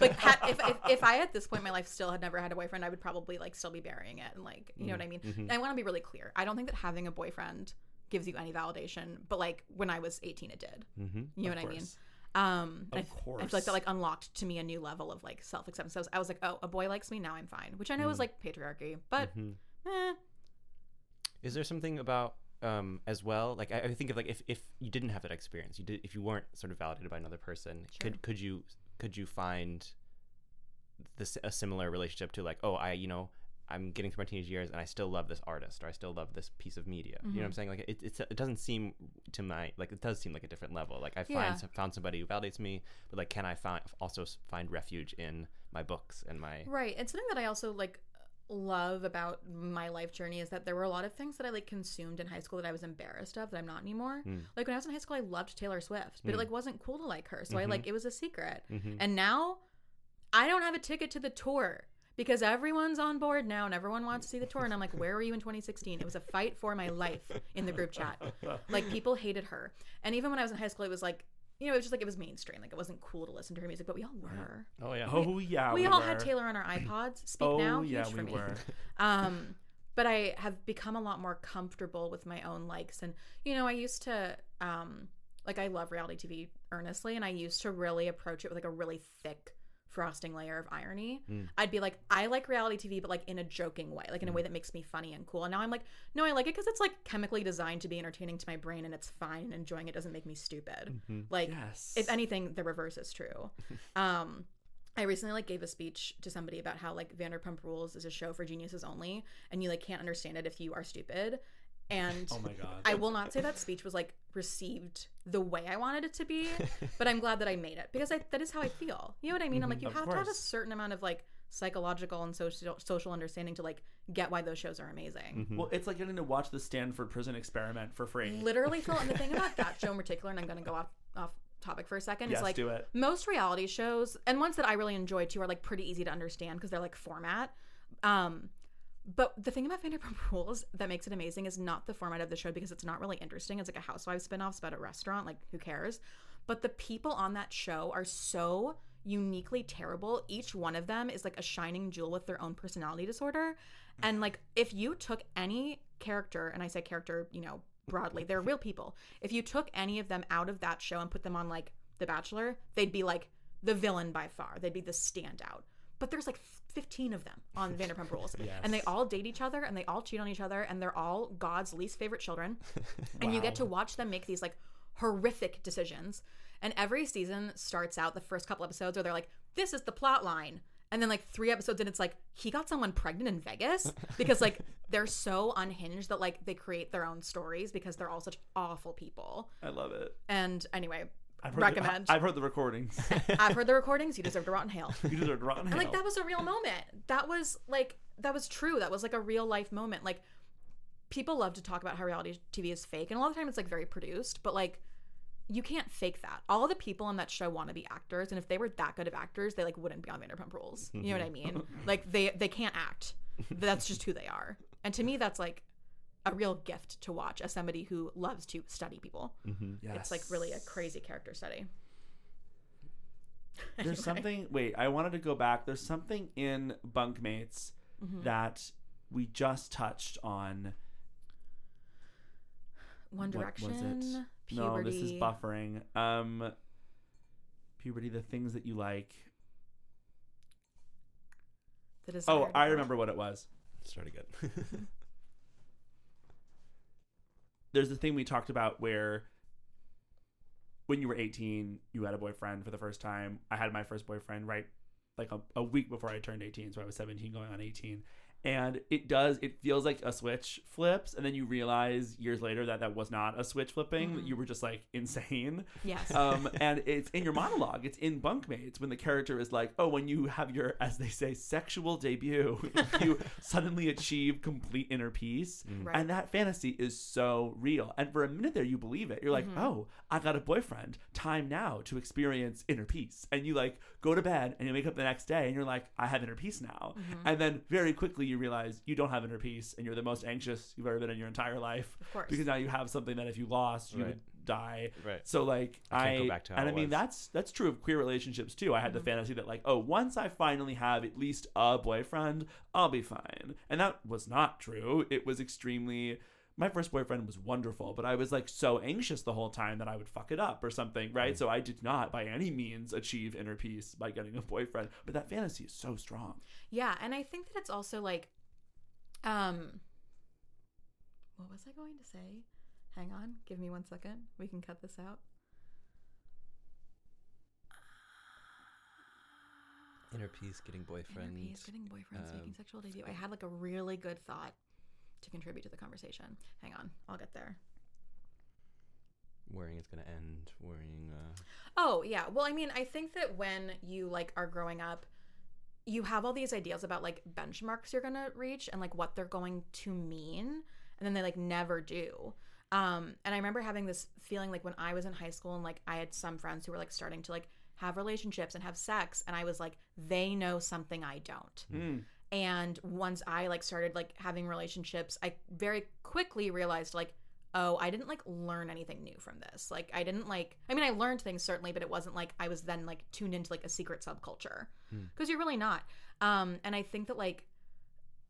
like, had, if, if, if I at this point in my life still had never had a boyfriend, I would probably like still be burying it. And like, you know what I mean?
Mhm.
I want to be really clear. I don't think that having a boyfriend gives you any validation, but like when I was 18, it did.
Mm-hmm.
You know
Of
what I mean?
Course.
Um,
Of
I, I feel like that like unlocked to me a new level of like self acceptance. So I was, I was like, oh, a boy likes me now, I'm fine. Which I know is
Mm.
like patriarchy, but
Mhm.
eh,
Is there something about um as well? Like I, I think of like if if you didn't have that experience, you did if you weren't sort of validated by another person,
Sure.
could could you could you find this a similar relationship to like oh I you know I'm getting through my teenage years and I still love this artist or I still love this piece of media. You know what I'm
Mhm.
saying? Like it, it's, it doesn't seem to my like it does seem like a different level. Like I find
Yeah.
some, found somebody who validates me, but like can I find also find refuge in my books and my
Right. And something that I also like love about my life journey is that there were a lot of things that I like consumed in high school that I was embarrassed of that I'm not anymore.
Mm.
Like when I was in high school I loved Taylor Swift, but it
Mm.
like wasn't cool to like her. So I
Mhm.
like it was a secret.
Mhm.
And now I don't have a ticket to the tour because everyone's on board now and everyone wants to see the tour and I'm like where were you in 2016? It was a fight for my life in the group chat. Like people hated her. And even when I was in high school it was like you know, it was just like it was mainstream. Like it wasn't cool to listen to her music, but we all were.
oh yeah
oh yeah,
we,
we,
all
were.
had Taylor on our iPods. Speak
Oh
now,
yeah,
huge
we
for me.
were.
Um, but I have become a lot more comfortable with my own likes, and you know, I used to um, like I love reality TV earnestly, and I used to really approach it with like a really thick frosting layer of irony.
Mm.
I'd be like, I like reality TV, but like in a joking way, like in a way that makes me funny and cool. And now I'm like, no, I like it because it's like chemically designed to be entertaining to my brain, and it's fine. And enjoying it doesn't make me stupid.
Mhm.
Like,
yes.
if anything, the reverse is true. um, I recently like gave a speech to somebody about how like Vanderpump Rules is a show for geniuses only, and you like can't understand it if you are stupid. And
oh my god.
I will not say that speech was like received the way I wanted it to be, but I'm glad that I made it because I, that is how I feel. You know what I mean? I'm like, you
Mm-hmm. Of
have to have a certain amount of like psychological and social social understanding to like get why those shows are amazing.
Mhm.
well, it's like getting to watch the Stanford Prison Experiment for free.
Literally, Phil. And the thing about that show in particular, and I'm going to go off off topic for a second,
yes,
is like
do it.
most reality shows and ones that I really enjoy too are like pretty easy to understand because they're like format. Um, but the thing about Vanderpump Rules that makes it amazing is not the format of the show because it's not really interesting. It's like a housewives spinoff about a restaurant. Like who cares? But the people on that show are so uniquely terrible. Each one of them is like a shining jewel with their own personality disorder. And like if you took any character, and I say character, you know, broadly, they're real people. If you took any of them out of that show and put them on like The Bachelor, they'd be like the villain by far. They'd be the standout. But there's like 15 of them on Vanderpump Rules. And they all date each other and they all cheat on each other and they're all God's least favorite children. And you get to watch them make these like horrific decisions. And every season starts out the first couple episodes where they're like, this is the plot line. And then like three episodes and it's like he got someone pregnant in Vegas because like they're so unhinged that like they create their own stories because they're all such awful people.
I love it.
And anyway,
I've heard
Recommend.
The, I've heard the recordings.
I've heard the recordings. You deserve to rot in hell.
you deserve a rotten
And like that was a real moment. That was like that was true. That was like a real life moment. Like people love to talk about how reality TV is fake, and a lot of the time it's like very produced, but like you can't fake that. All the people on that show want to be actors, and if they were that good of actors, they like wouldn't be on Vanderpump Rules. You know what I mean? like they they can't act. That's just who they are. And to me, that's like a real gift to watch as somebody who loves to study people.
Mhm.
It's like really a crazy character study.
There's
Anyway.
something. Wait, I wanted to go back. There's something in Bunkmates
Mhm.
that we just touched on.
One
What was it?
Direction.
No, this is buffering. Um, puberty. The things that you like.
The
Oh, I remember what it was.
Start again.
There's the thing we talked about where when you were 18, you had a boyfriend for the first time. I had my first boyfriend right like a, a week before I turned 18, so I was 17 going on 18. And it does, it feels like a switch flips, and then you realize years later that that was not a switch flipping, that
Mhm.
you were just like insane.
Yes.
Um, and it's in your monologue, it's in Bunkmates when the character is like, oh, when you have your, as they say, sexual debut, you suddenly achieve complete inner peace.
Mm.
Right.
And that fantasy is so real. And for a minute there, you believe it. You're like,
Mhm.
oh, I got a boyfriend. Time now to experience inner peace. And you like go to bed and you wake up the next day and you're like, I have inner peace now.
Mhm.
And then very quickly you realize you don't have inner peace and you're the most anxious you've ever been in your entire life
Of course.
because now you have something that if you lost, you
Right.
would die.
right.
So like
I can't
I,
go back to how
and I mean
was.
that's that's true of queer relationships too. I had the
Mhm.
fantasy that like oh once I finally have at least a boyfriend, I'll be fine. And that was not true. It was extremely my first boyfriend was wonderful, but I was like so anxious the whole time that I would fuck it up or something, right?
Mm.
So I did not by any means achieve inner peace by getting a boyfriend. But that fantasy is so strong.
yeah, and I think that it's also like, um, what was I going to say? Hang on, give me one second. We can cut this out.
Inner peace, getting boyfriend.
Inner peace, getting boyfriends,
um,
making sexual debut. I had like a really good thought to contribute to the conversation. Hang on, I'll get there.
Worrying is gonna end. Worrying. Uh,
Oh, yeah. Well, I mean, I think that when you like are growing up, you have all these ideas about like benchmarks you're going to reach and like what they're going to mean, and then they like never do. Um, and I remember having this feeling like when I was in high school and like I had some friends who were like starting to like have relationships and have sex and I was like they know something I don't.
Mm.
And once I like started like having relationships, I very quickly realized like, oh, I didn't like learn anything new from this. Like I didn't like I mean I learned things certainly, but it wasn't like I was then like tuned into like a secret subculture.
Hmm.
Because you're really not. Um and I think that like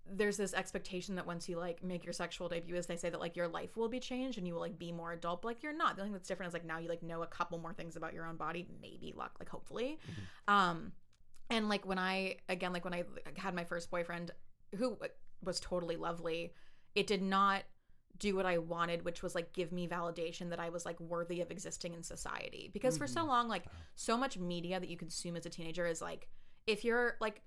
there's this expectation that once you like make your sexual debut as they say that like your life will be changed and you will like be more adult but like you're not the only thing that's different is like now you like know a couple more things about your own body maybe luck like hopefully um and like when i again like when i had my first boyfriend who was totally lovely it did not do what i wanted which was like give me validation that i was like worthy of existing in society. Because for so mm-hmm. long like so much media that you consume as a teenager is like if you're like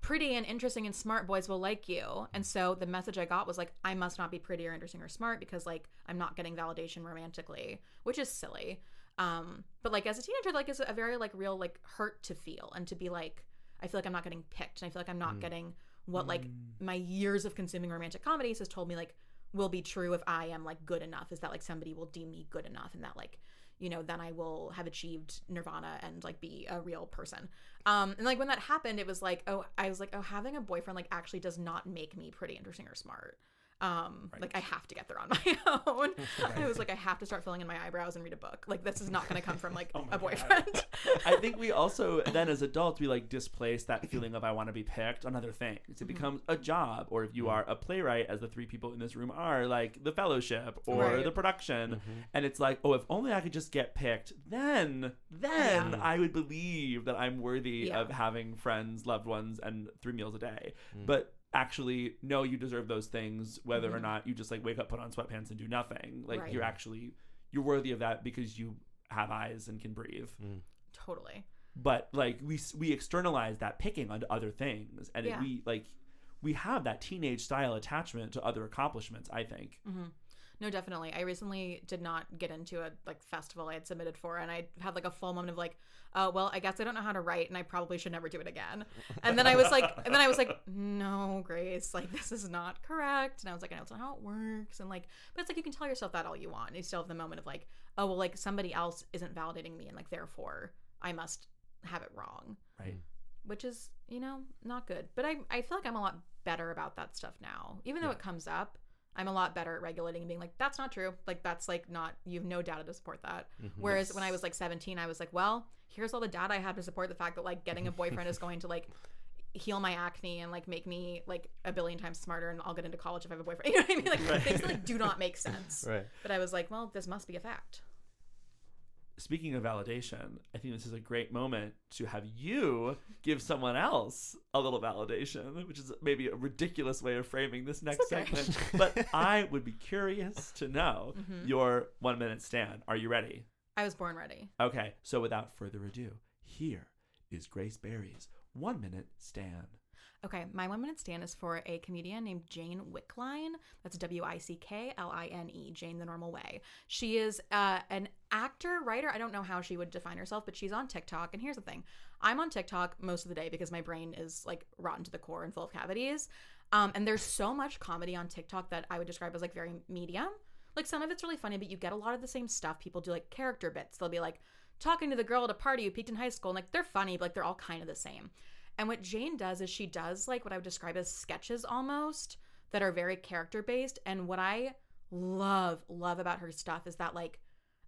pretty and interesting and smart boys will like you. And so the message i got was like i must not be pretty or interesting or smart because like i'm not getting validation romantically which is silly um but like as a teenager like it's a very like real like hurt to feel and to be like i feel like i'm not getting picked and i feel like i'm not getting what like my years of consuming romantic comedies has told me like will be true if i am like good enough is that like somebody will deem me good enough and that like you know then i will have achieved nirvana and like be a real person. Um and like when that happened it was like oh i was like oh having a boyfriend like actually does not make me pretty interesting or smart um like i have to get there on my own i was like i have to start filling in my eyebrows and read a book like this is not going to come from like
Oh
a boyfriend
I think we also then as adults we like displace that feeling of I want to be picked on other things. It becomes a job, or if you are a playwright, as the three people in this room are, like the fellowship or
Right.
the production,
Mm-hmm.
and it's like, oh, if only I could just get picked, then then
Yeah.
I would believe that I'm worthy
Yeah.
of having friends, loved ones, and three meals a day.
Mm.
But actually, no, you deserve those things, whether or
Mhm.
not you just like wake up, put on sweatpants, and do nothing. Like
Right.
you're actually you're worthy of that because you have eyes and can breathe
Mm.
totally
but like we we externalize that picking onto other things and
Yeah.
it, we like we have that teenage style attachment to other accomplishments i think
hmm No, definitely. I recently did not get into a like festival I had submitted for, and I had like a full moment of like, oh well, I guess I don't know how to write, and I probably should never do it again. And then I was like, and then I was like, no, Grace, like this is not correct. And I was like, I don't know how it works, and like, but it's like you can tell yourself that all you want. and You still have the moment of like, oh well, like somebody else isn't validating me, and like therefore I must have it wrong,
right
which is you know not good. But I I feel like I'm a lot better about that stuff now, even though
Yeah.
it comes up. I'm a lot better at regulating and being like, that's not true. Like, that's like not, you have no data to support that.
Mhm.
Whereas when I was like 17, I was like, well, here's all the data I have to support the fact that like getting a boyfriend is going to like heal my acne and like make me like a billion times smarter and I'll get into college if I have a boyfriend. You know what I mean? Like
Right.
things that like do not make sense.
Right.
But I was like, well, this must be a fact.
Speaking of validation i think this is a great moment to have you give someone else a little validation which is maybe a ridiculous way of framing this next
okay.
segment but i would be curious to know
Mhm.
your one minute stand are you ready
I was born ready.
okay so without further ado here is Grace Barry's one minute stand
Okay, my one minute stand is for a comedian named Jane Wickline. That's W I C K L I N E, Jane the Normal Way. She is uh, an actor, writer. I don't know how she would define herself, but she's on TikTok. And here's the thing I'm on TikTok most of the day because my brain is like rotten to the core and full of cavities. Um, and there's so much comedy on TikTok that I would describe as like very medium. Like some of it's really funny, but you get a lot of the same stuff. People do like character bits. They'll be like talking to the girl at a party who peaked in high school, and like they're funny, but like they're all kind of the same. And what Jane does is she does like what I would describe as sketches almost that are very character based. And what I love, love about her stuff is that like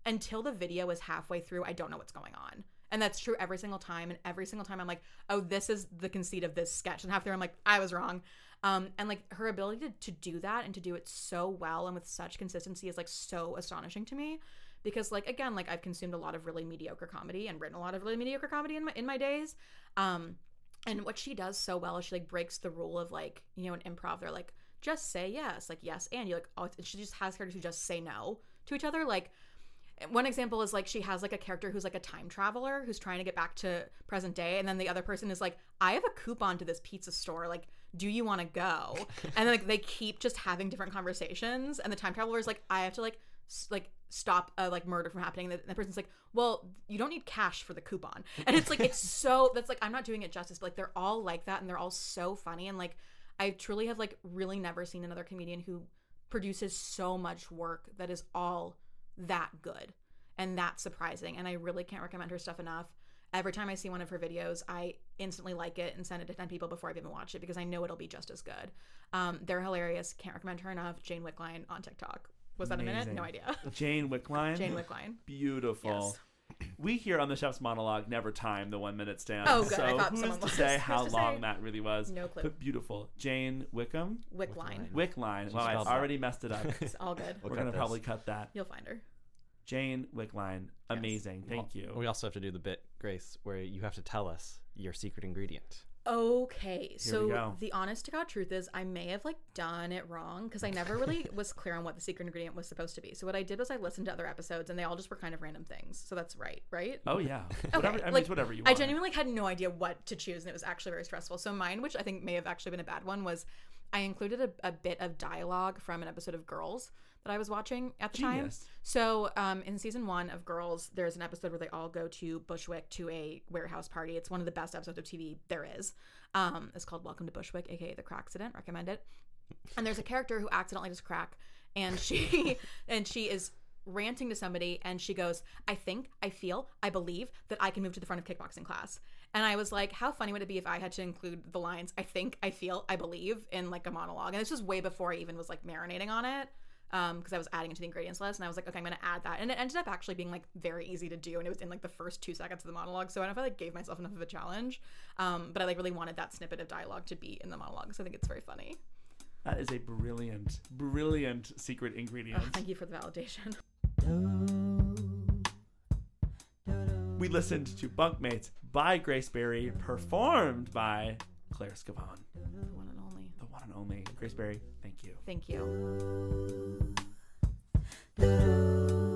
until the video is halfway through, I don't know what's going on. And that's true every single time. And every single time I'm like, oh, this is the conceit of this sketch. And half through I'm like, I was wrong. Um, and like her ability to, to do that and to do it so well and with such consistency is like so astonishing to me. Because like again, like I've consumed a lot of really mediocre comedy and written a lot of really mediocre comedy in my in my days. Um, and what she does so well is she like breaks the rule of like you know in improv they're like just say yes, like yes, and you're like, oh, and she just has characters who just say no to each other. Like one example is like she has like a character who's like a time traveler who's trying to get back to present day, and then the other person is like, I have a coupon to this pizza store, like. Do you want to go? And then like they keep just having different conversations, and the time traveler is like, I have to like like stop a like murder from happening. And the, the person's like, well, you don't need cash for the coupon, and it's like it's so that's like I'm not doing it justice, but like they're all like that, and they're all so funny, and like I truly have like really never seen another comedian who produces so much work that is all that good and that surprising, and I really can't recommend her stuff enough. Every time I see one of her videos, I instantly like it and send it to 10 people before I've even watched it because I know it'll be just as good. Um, they're hilarious. Can't recommend her enough. Jane Wickline on TikTok. Was that a minute? No idea.
Jane Wickline.
Jane Wickline.
Beautiful.
Yes.
We here on the Chef's Monologue never time the one minute stand.
Oh, good. I
So
thought
who's
someone
to say
Who's
how
to
long
say?
that really was?
No clue.
But beautiful. Jane Wickham?
Wickline.
Wickline. Well, I
spelled that.
already messed it up.
It's all good.
We'll
We're going to
this.
probably cut that.
You'll find her.
Jane Wickline. Amazing. Thank you.
We also have to do the bit, Grace, where you have to tell us your secret ingredient.
Okay,
we
so the honest to God truth is I may have like done it wrong because I never really was clear on what the secret ingredient was supposed to be. So what I did was I listened to other episodes and they all just were kind of random things. So that's right, right?
Oh, yeah.
Okay,
Whatever, I mean,
like,
it's whatever you
I
want.
genuinely had no idea what to choose, and it was actually very stressful. So mine, which I think may have actually been a bad one, was I included a, a bit of dialogue from an episode of Girls that I was watching at the time. So um, in season one of Girls, there's an episode where they all go to Bushwick to a warehouse party. It's one of the best episodes of TV there is. Um, it's called Welcome to Bushwick, aka The Crackcident. Recommend it. And there's a character who accidentally does crack, and she and she is ranting to somebody and she goes, I think, I feel, I believe that I can move to the front of kickboxing class. And I was like, how funny would it be if I had to include the lines, I think, I feel, I believe in like a monologue? And this was way before I even was like marinating on it. Um, because I was adding it to the ingredients list and I was like, okay, I'm gonna add that. And it ended up actually being like very easy to do and it was in like the first two seconds of the monologue. So I don't know if I like gave myself enough of a challenge. Um, but I like really wanted that snippet of dialogue to be in the monologue. So I think it's very funny.
That is a brilliant, brilliant secret ingredient.
Oh, thank you for the validation.
We listened to Bunkmates by Grace Barry, performed by Claire Scavone.
The one and only.
The one and only Grace Barry. Thank you.
Thank you.
do